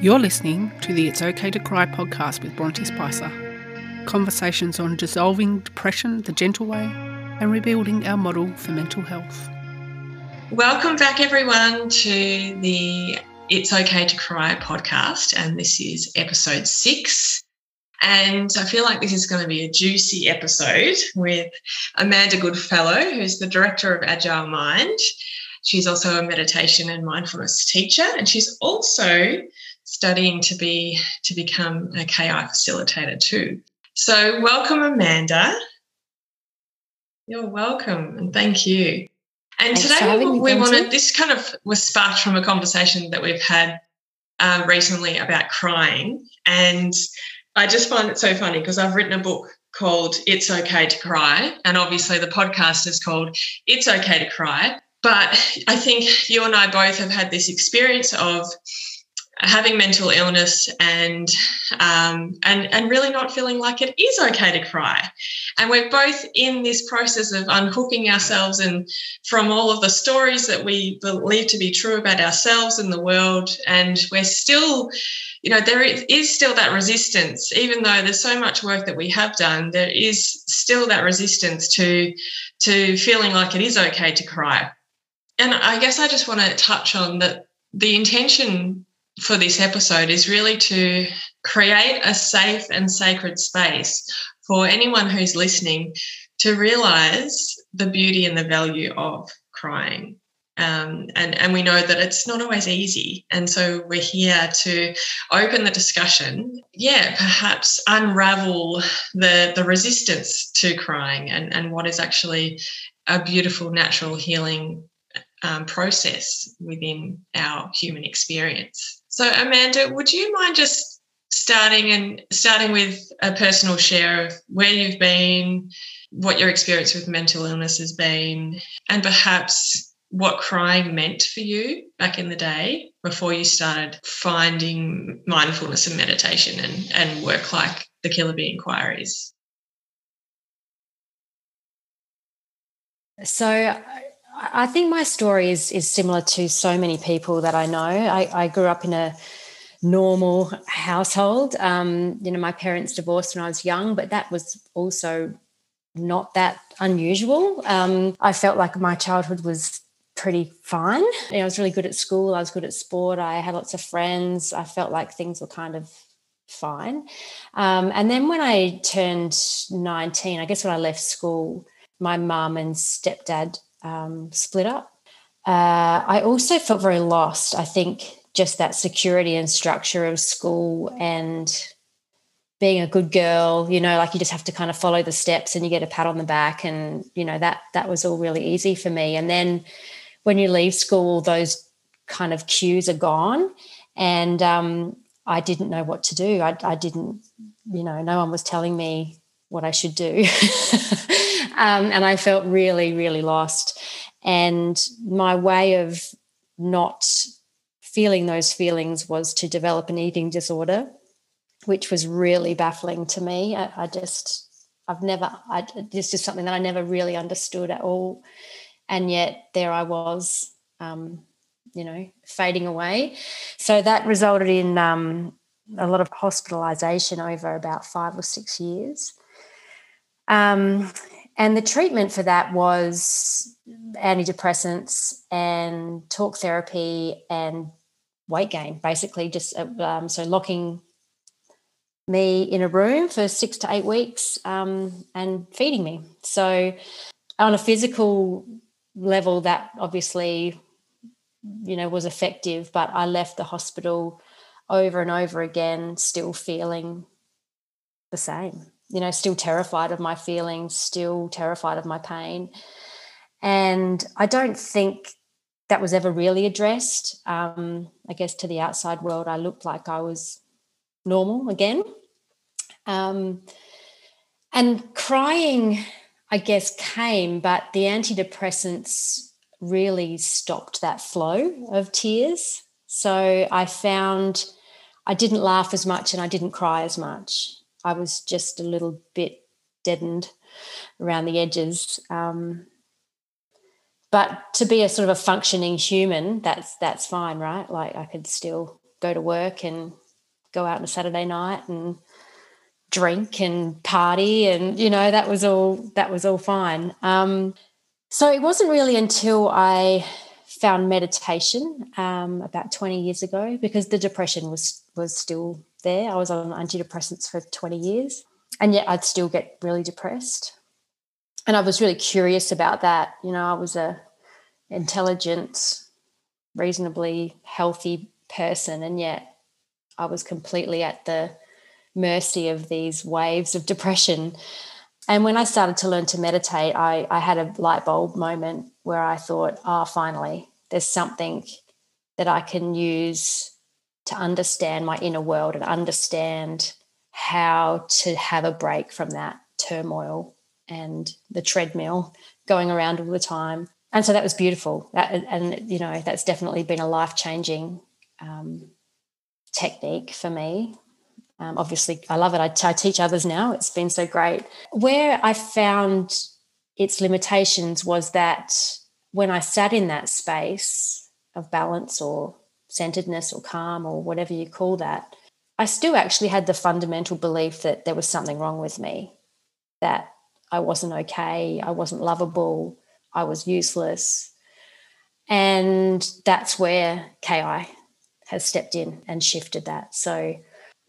You're listening to the It's Okay to Cry podcast with Bronte Spicer. Conversations on dissolving depression the gentle way and rebuilding our model for mental health. Welcome back, everyone, to the It's Okay to Cry podcast. And this is episode six. And I feel like this is going to be a juicy episode with Amanda Goodfellow, who's the director of Agile Mind. She's also a meditation and mindfulness teacher, and she's also studying to be to become a KI facilitator too. So welcome, Amanda. You're welcome, and thank you. And Thanks today we, we wanted this kind of was sparked from a conversation that we've had uh, recently about crying, and I just find it so funny because I've written a book called It's Okay to Cry, and obviously the podcast is called It's Okay to Cry. But I think you and I both have had this experience of having mental illness and um, and and really not feeling like it is okay to cry. And we're both in this process of unhooking ourselves and from all of the stories that we believe to be true about ourselves and the world. And we're still you know there is still that resistance. Even though there's so much work that we have done there is still that resistance to to feeling like it is okay to cry. And i guess i just want to touch on that the intention for this episode is really to create a safe and sacred space for anyone who's listening to realize the beauty and the value of crying. Um, and, and we know that it's not always easy. And so we're here to open the discussion. Yeah, perhaps unravel the, the resistance to crying and, and what is actually a beautiful, natural healing um, process within our human experience. So, Amanda, would you mind just starting and starting with a personal share of where you've been, what your experience with mental illness has been, and perhaps what crying meant for you back in the day before you started finding mindfulness and meditation and, and work like the Kiloby Inquiries? So, I think my story is is similar to so many people that I know. I, I grew up in a normal household. Um, you know, my parents divorced when I was young, but that was also not that unusual. Um, I felt like my childhood was pretty fine. You know, I was really good at school. I was good at sport. I had lots of friends. I felt like things were kind of fine. Um, and then when I turned 19, I guess when I left school, my mum and stepdad um, split up. Uh, I also felt very lost. I think just that security and structure of school and being a good girl, you know, like you just have to kind of follow the steps and you get a pat on the back, and you know that that was all really easy for me. And then when you leave school, those kind of cues are gone, and um, I didn't know what to do. I, I didn't, you know, no one was telling me what I should do. um, and I felt really, really lost. And my way of not feeling those feelings was to develop an eating disorder, which was really baffling to me. I, I just, I've never, I, this is something that I never really understood at all. And yet there I was, um, you know, fading away. So that resulted in um, a lot of hospitalization over about five or six years. Um, and the treatment for that was antidepressants and talk therapy and weight gain, basically, just uh, um, so locking me in a room for six to eight weeks um, and feeding me. So, on a physical level, that obviously, you know, was effective, but I left the hospital over and over again, still feeling the same you know, still terrified of my feelings, still terrified of my pain. And I don't think that was ever really addressed. Um, I guess to the outside world, I looked like I was normal again. Um, and crying, I guess, came, but the antidepressants really stopped that flow of tears. So I found I didn't laugh as much and I didn't cry as much. I was just a little bit deadened around the edges. Um, but to be a sort of a functioning human, that's that's fine, right? Like I could still go to work and go out on a Saturday night and drink and party and you know that was all that was all fine um, so it wasn't really until i found meditation um, about 20 years ago because the depression was was still there. I was on antidepressants for 20 years and yet i'd still get really depressed. And i was really curious about that. You know i was a intelligent reasonably healthy person and yet i was completely at the mercy of these waves of depression. And when I started to learn to meditate, I, I had a light bulb moment where I thought, oh, finally, there's something that I can use to understand my inner world and understand how to have a break from that turmoil and the treadmill going around all the time. And so that was beautiful. That, and, you know, that's definitely been a life changing um, technique for me um, obviously, I love it. I, teach others now. It's been so great. Where I found its limitations was that when I sat in that space of balance or centeredness or calm or whatever you call that, I still actually had the fundamental belief that there was something wrong with me, that I wasn't okay, I wasn't lovable, I was useless. And that's where KI has stepped in and shifted that. So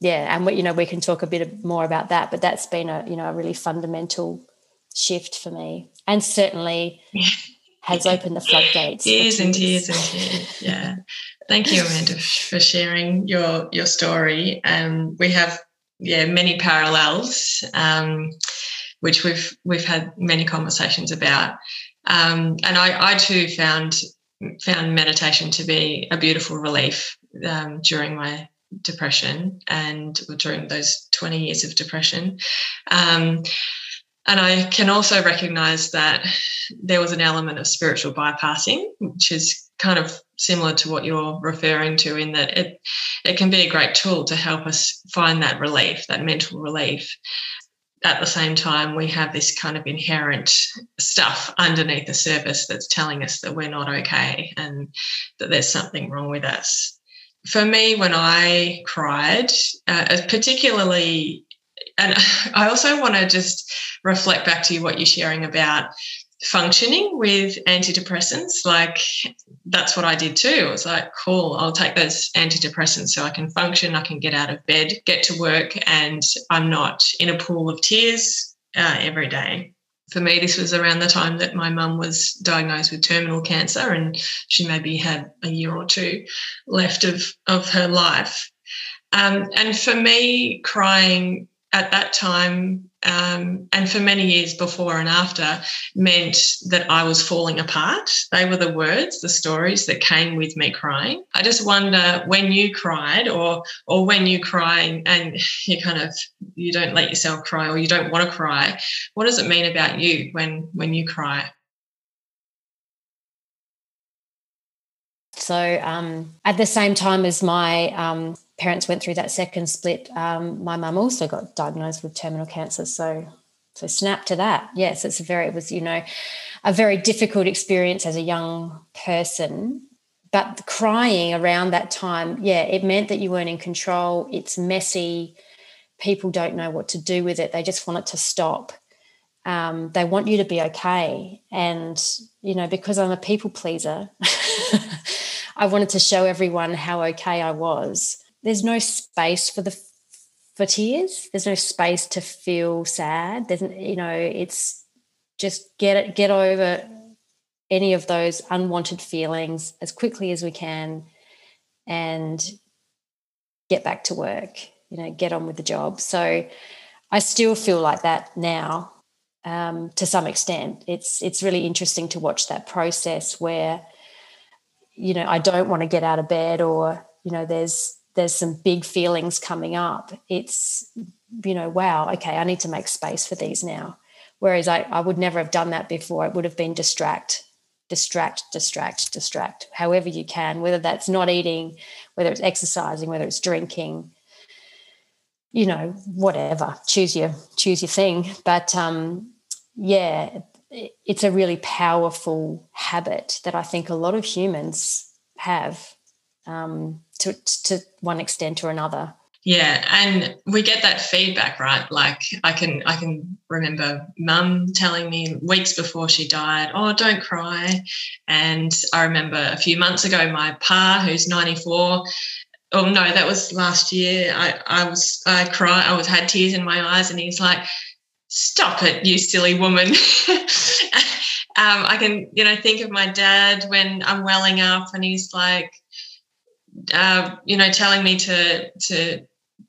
yeah, and we, you know we can talk a bit more about that, but that's been a you know a really fundamental shift for me, and certainly has opened the floodgates. Tears and tears and tears. Yeah, thank you, Amanda, for sharing your your story. Um, we have yeah many parallels, um, which we've we've had many conversations about, um, and I I too found found meditation to be a beautiful relief um, during my depression and during those 20 years of depression. Um, and I can also recognize that there was an element of spiritual bypassing, which is kind of similar to what you're referring to, in that it, it can be a great tool to help us find that relief, that mental relief. At the same time, we have this kind of inherent stuff underneath the surface that's telling us that we're not okay and that there's something wrong with us for me, when I cried, uh, particularly, and I also want to just reflect back to you what you're sharing about functioning with antidepressants. Like, that's what I did too. It was like, cool, I'll take those antidepressants so I can function, I can get out of bed, get to work, and I'm not in a pool of tears uh, every day for me, this was around the time that my mum was diagnosed with terminal cancer, and she maybe had a year or two left of, of her life. Um, and for me, crying at that time um, and for many years before and after meant that I was falling apart. They were the words, the stories that came with me crying. I just wonder when you cried or or when you cry and you kind of you don't let yourself cry or you don't want to cry, what does it mean about you when when you cry? So um, at the same time as my um, parents went through that second split, um, my mum also got diagnosed with terminal cancer. So, so snap to that. Yes, it's a very, it was, you know, a very difficult experience as a young person. But crying around that time, yeah, it meant that you weren't in control. It's messy. People don't know what to do with it. They just want it to stop. Um, they want you to be okay. And, you know, because I'm a people pleaser, I wanted to show everyone how okay I was there's no space for the for tears. There's no space to feel sad. There's you know, it's just get it get over any of those unwanted feelings as quickly as we can and get back to work, you know, get on with the job. So I still feel like that now um, to some extent. It's it's really interesting to watch that process where, you know, I don't want to get out of bed or, you know, there's there's some big feelings coming up, it's, you know, wow, okay, I need to make space for these now. Whereas I, I would never have done that before. It would have been distract, distract, distract, distract, however you can, whether that's not eating, whether it's exercising, whether it's drinking, you know, whatever. Choose your choose your thing. But um, yeah, it's a really powerful habit that I think a lot of humans have um, to, to one extent or another. Yeah, and we get that feedback, right? Like I can I can remember mum telling me weeks before she died, "Oh, don't cry." And I remember a few months ago my pa, who's 94, oh no, that was last year. I I was I cried, I was had tears in my eyes and he's like, "Stop it, you silly woman." um, I can, you know, think of my dad when I'm welling up and he's like, uh, you know, telling me to to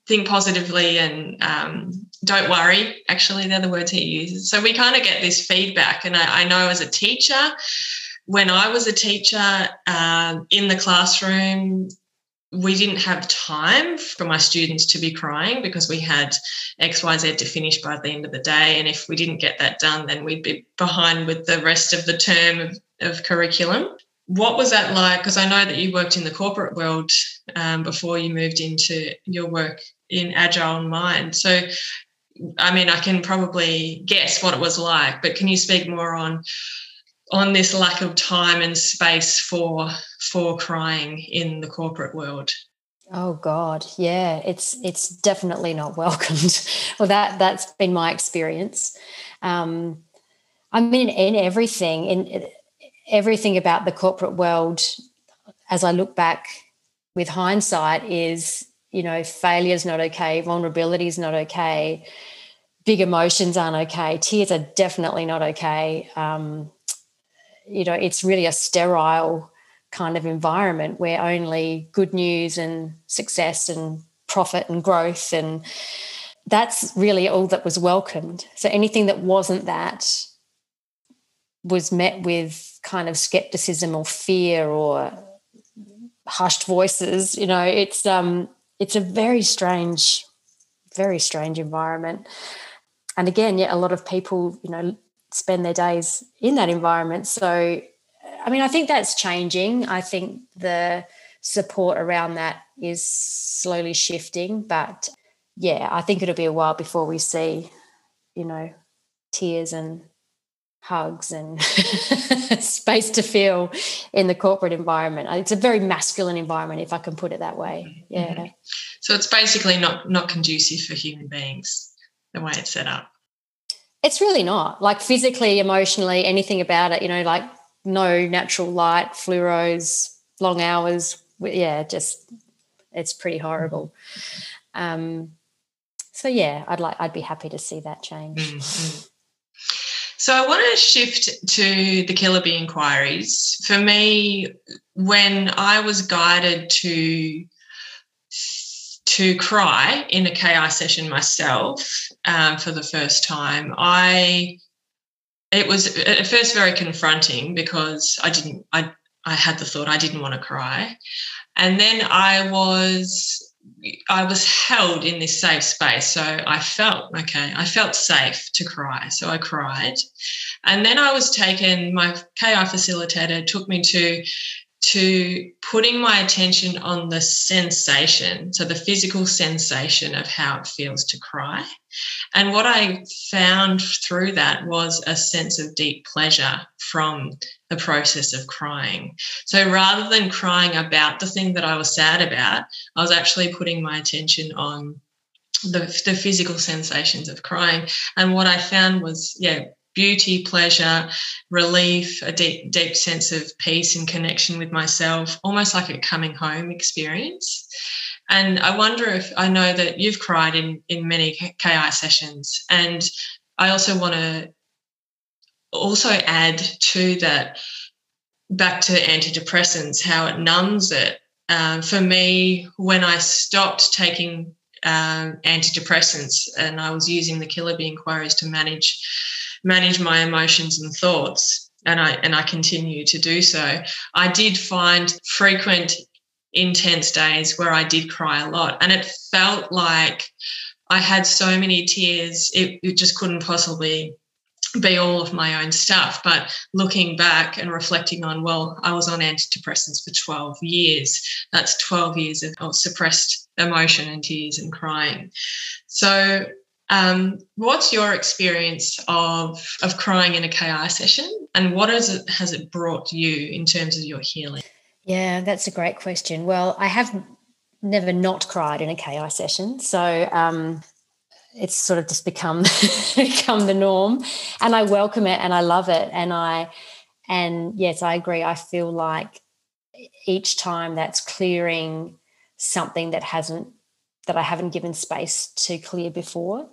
think positively and um, don't worry. Actually, they're the words he uses. So we kind of get this feedback. And I, I know as a teacher, when I was a teacher um, in the classroom, we didn't have time for my students to be crying because we had XYZ to finish by the end of the day. And if we didn't get that done, then we'd be behind with the rest of the term of, of curriculum. What was that like? Because I know that you worked in the corporate world um, before you moved into your work in Agile Mind. So, I mean, I can probably guess what it was like, but can you speak more on on this lack of time and space for for crying in the corporate world? Oh God, yeah, it's it's definitely not welcomed. well, that that's been my experience. Um, I mean, in everything, in everything about the corporate world, as I look back with hindsight, is you know, failure is not okay, vulnerability is not okay, big emotions aren't okay, tears are definitely not okay. Um, you know, it's really a sterile kind of environment where only good news and success and profit and growth and that's really all that was welcomed. So anything that wasn't that was met with kind of skepticism or fear or hushed voices. You know, it's um it's a very strange, very strange environment. And again, yeah, a lot of people, you know, spend their days in that environment. So, I mean, I think that's changing. I think the support around that is slowly shifting. But yeah, I think it'll be a while before we see, you know, tears and hugs and space to feel in the corporate environment. It's a very masculine environment, if I can put it that way. Mm-hmm. Yeah. Mm-hmm. So it's basically not not conducive for human beings the way it's set up. It's really not like physically, emotionally, anything about it. You know, like no natural light, fluoros, long hours. Yeah, just it's pretty horrible. Um, so yeah, I'd like I'd be happy to see that change. Mm-hmm. So I want to shift to the Kiloby Inquiries. For me, when I was guided to to cry in a KI session myself um, for the first time, I it was at first very confronting because I didn't I I had the thought I didn't want to cry, and then I was I was held in this safe space. So I felt okay, I felt safe to cry. So I cried. And then I was taken, my KI facilitator took me to to putting my attention on the sensation, so the physical sensation of how it feels to cry. And what I found through that was a sense of deep pleasure from the process of crying. So rather than crying about the thing that I was sad about, I was actually putting my attention on the, the physical sensations of crying. And what I found was, yeah, beauty, pleasure, relief, a deep, deep sense of peace and connection with myself, almost like a coming home experience. And I wonder if I know that you've cried in, in many KI sessions. And I also want to also add to that back to antidepressants, how it numbs it. Um, for me, when I stopped taking um, antidepressants and I was using the Kiloby Inquiries to manage manage my emotions and thoughts and I and I continue to do so. I did find frequent intense days where I did cry a lot and it felt like I had so many tears it, it just couldn't possibly be all of my own stuff. But looking back and reflecting on, well, I was on antidepressants for 12 years. That's 12 years of, of suppressed emotion and tears and crying. So um, what's your experience of of crying in a KI session, and what has it has it brought you in terms of your healing? Yeah, that's a great question. Well, I have never not cried in a KI session. So um, it's sort of just become become the norm and i welcome it and i love it and i and yes i agree i feel like each time that's clearing something that hasn't that i haven't given space to clear before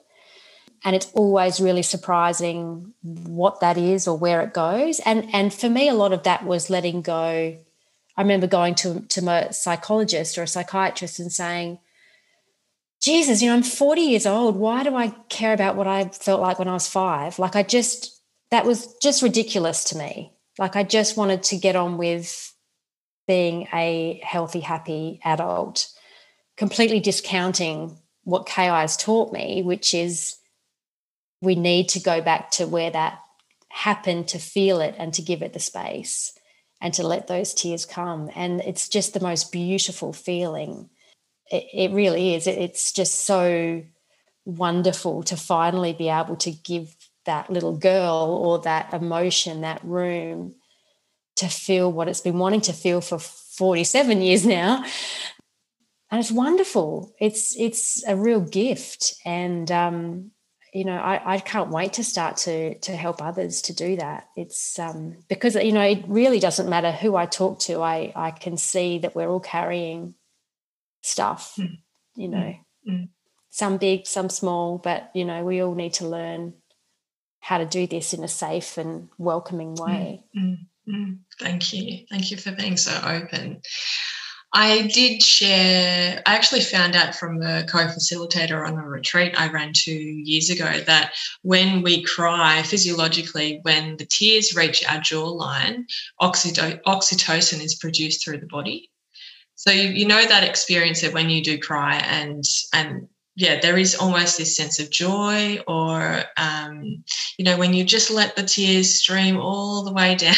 and it's always really surprising what that is or where it goes and and for me a lot of that was letting go i remember going to to a psychologist or a psychiatrist and saying Jesus, you know, I'm 40 years old. Why do I care about what I felt like when I was five? Like, I just, that was just ridiculous to me. Like, I just wanted to get on with being a healthy, happy adult, completely discounting what KI has taught me, which is we need to go back to where that happened to feel it and to give it the space and to let those tears come. And it's just the most beautiful feeling it, it really is. It, it's just so wonderful to finally be able to give that little girl or that emotion, that room to feel what it's been wanting to feel for 47 years now. And it's wonderful. It's it's a real gift. And um, you know, I, I can't wait to start to to help others to do that. It's um, because you know, it really doesn't matter who I talk to. I I can see that we're all carrying stuff, mm. you know, mm. some big, some small, but, you know, we all need to learn how to do this in a safe and welcoming mm, way. Mm. Thank you. Thank you for being so open. I did share, I actually found out from a co facilitator on a retreat I ran two years ago that when we cry physiologically, when the tears reach our jawline, oxytocin is produced through the body. So you, you know that experience that when you do cry and and yeah, there is almost this sense of joy, or um, you know, when you just let the tears stream all the way down.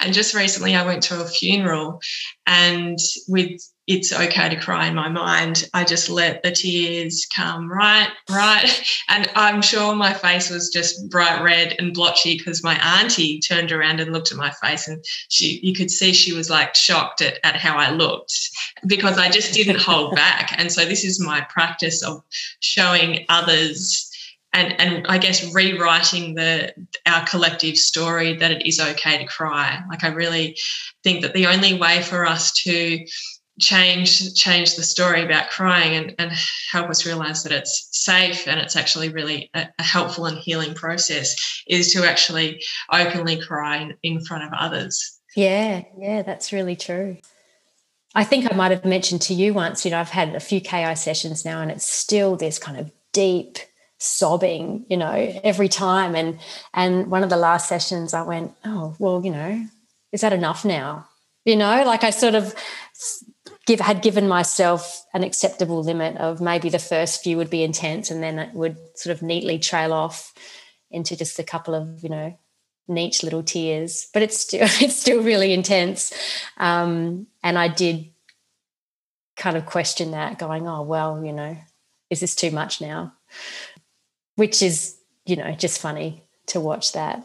and just recently, I went to a funeral, and with it's okay to cry in my mind. I just let the tears come right, right. And I'm sure my face was just bright red and blotchy because my auntie turned around and looked at my face and she you could see she was like shocked at, at how I looked because I just didn't hold back. And so this is my practice of showing others and and I guess rewriting the our collective story that it is okay to cry. Like I really think that the only way for us to change change the story about crying and, and help us realize that it's safe and it's actually really a, a, helpful and healing process is to actually openly cry in, in front of others. Yeah yeah that's really true. I think i might have mentioned to you once you know i've had a few ki sessions now and it's still this kind of deep sobbing you know every time. And and one of the last sessions i went oh well you know is that enough now? You know like i sort of give had given myself an acceptable limit of maybe the first few would be intense and then it would sort of neatly trail off into just a couple of you know neat little tears but it's still it's still really intense. Um, and i did kind of question that going oh well you know is this too much now? Which is you know just funny to watch that.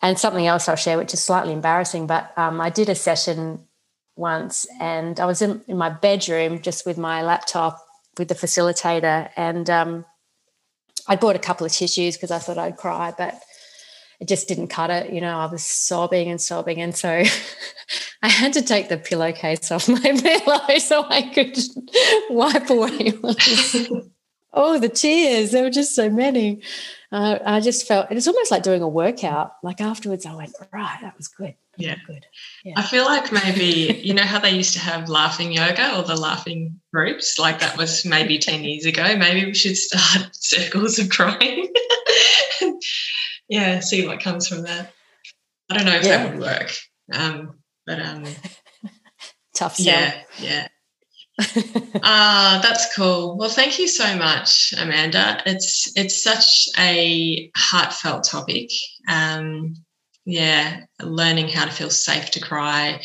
And something else i'll share which is slightly embarrassing but um, i did a session once and I was in, in my bedroom just with my laptop with the facilitator and um, I bought a couple of tissues because I thought I'd cry, but it just didn't cut it. You know, I was sobbing and sobbing. And so I had to take the pillowcase off my pillow so I could wipe away oh, the tears. There were just so many. Uh, I just felt it was almost like doing a workout. Like afterwards, I went, right, that was good. Yeah. Good. Yeah. I feel like maybe, you know how they used to have laughing yoga or the laughing groups? Like that was maybe 10 years ago. Maybe we should start circles of crying. yeah, see what comes from that. I don't know if yeah. that would work. Um, but um tough sell. Yeah, yeah. Ah, uh, that's cool. Well, thank you so much, Amanda. It's it's such a heartfelt topic. Um, yeah, learning how to feel safe to cry,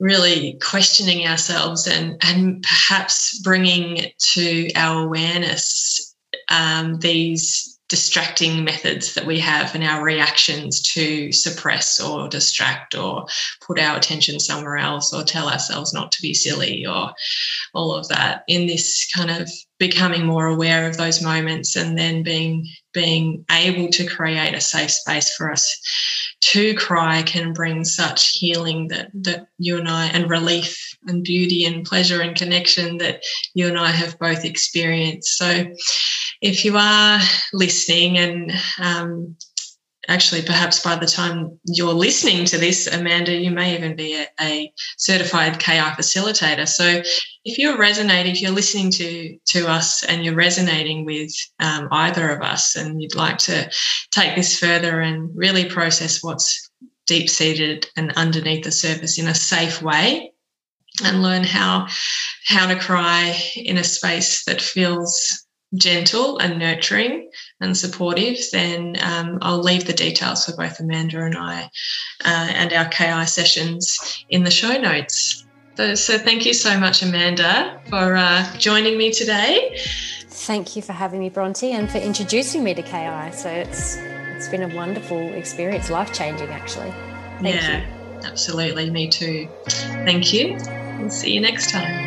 really questioning ourselves and, and perhaps bringing to our awareness um, these distracting methods that we have and our reactions to suppress or distract or put our attention somewhere else or tell ourselves not to be silly or all of that in this kind of becoming more aware of those moments and then being being able to create a safe space for us to cry can bring such healing that that you and I and relief and beauty and pleasure and connection that you and I have both experienced. So if you are listening and um, actually perhaps by the time you're listening to this amanda you may even be a, a, certified ki facilitator. So if you're resonating if you're listening to to us and you're resonating with um, either of us and you'd like to take this further and really process what's deep seated and underneath the surface in a safe way and learn how how to cry in a space that feels gentle and nurturing and supportive, then um, I'll leave the details for both Amanda and I uh, and our KI sessions in the show notes. So, so thank you so much, Amanda, for uh, joining me today. Thank you for having me, Bronte, and for introducing me to KI. So it's it's been a wonderful experience, life changing, actually. Thank yeah, you. absolutely. Me too. Thank you. We'll see you next time.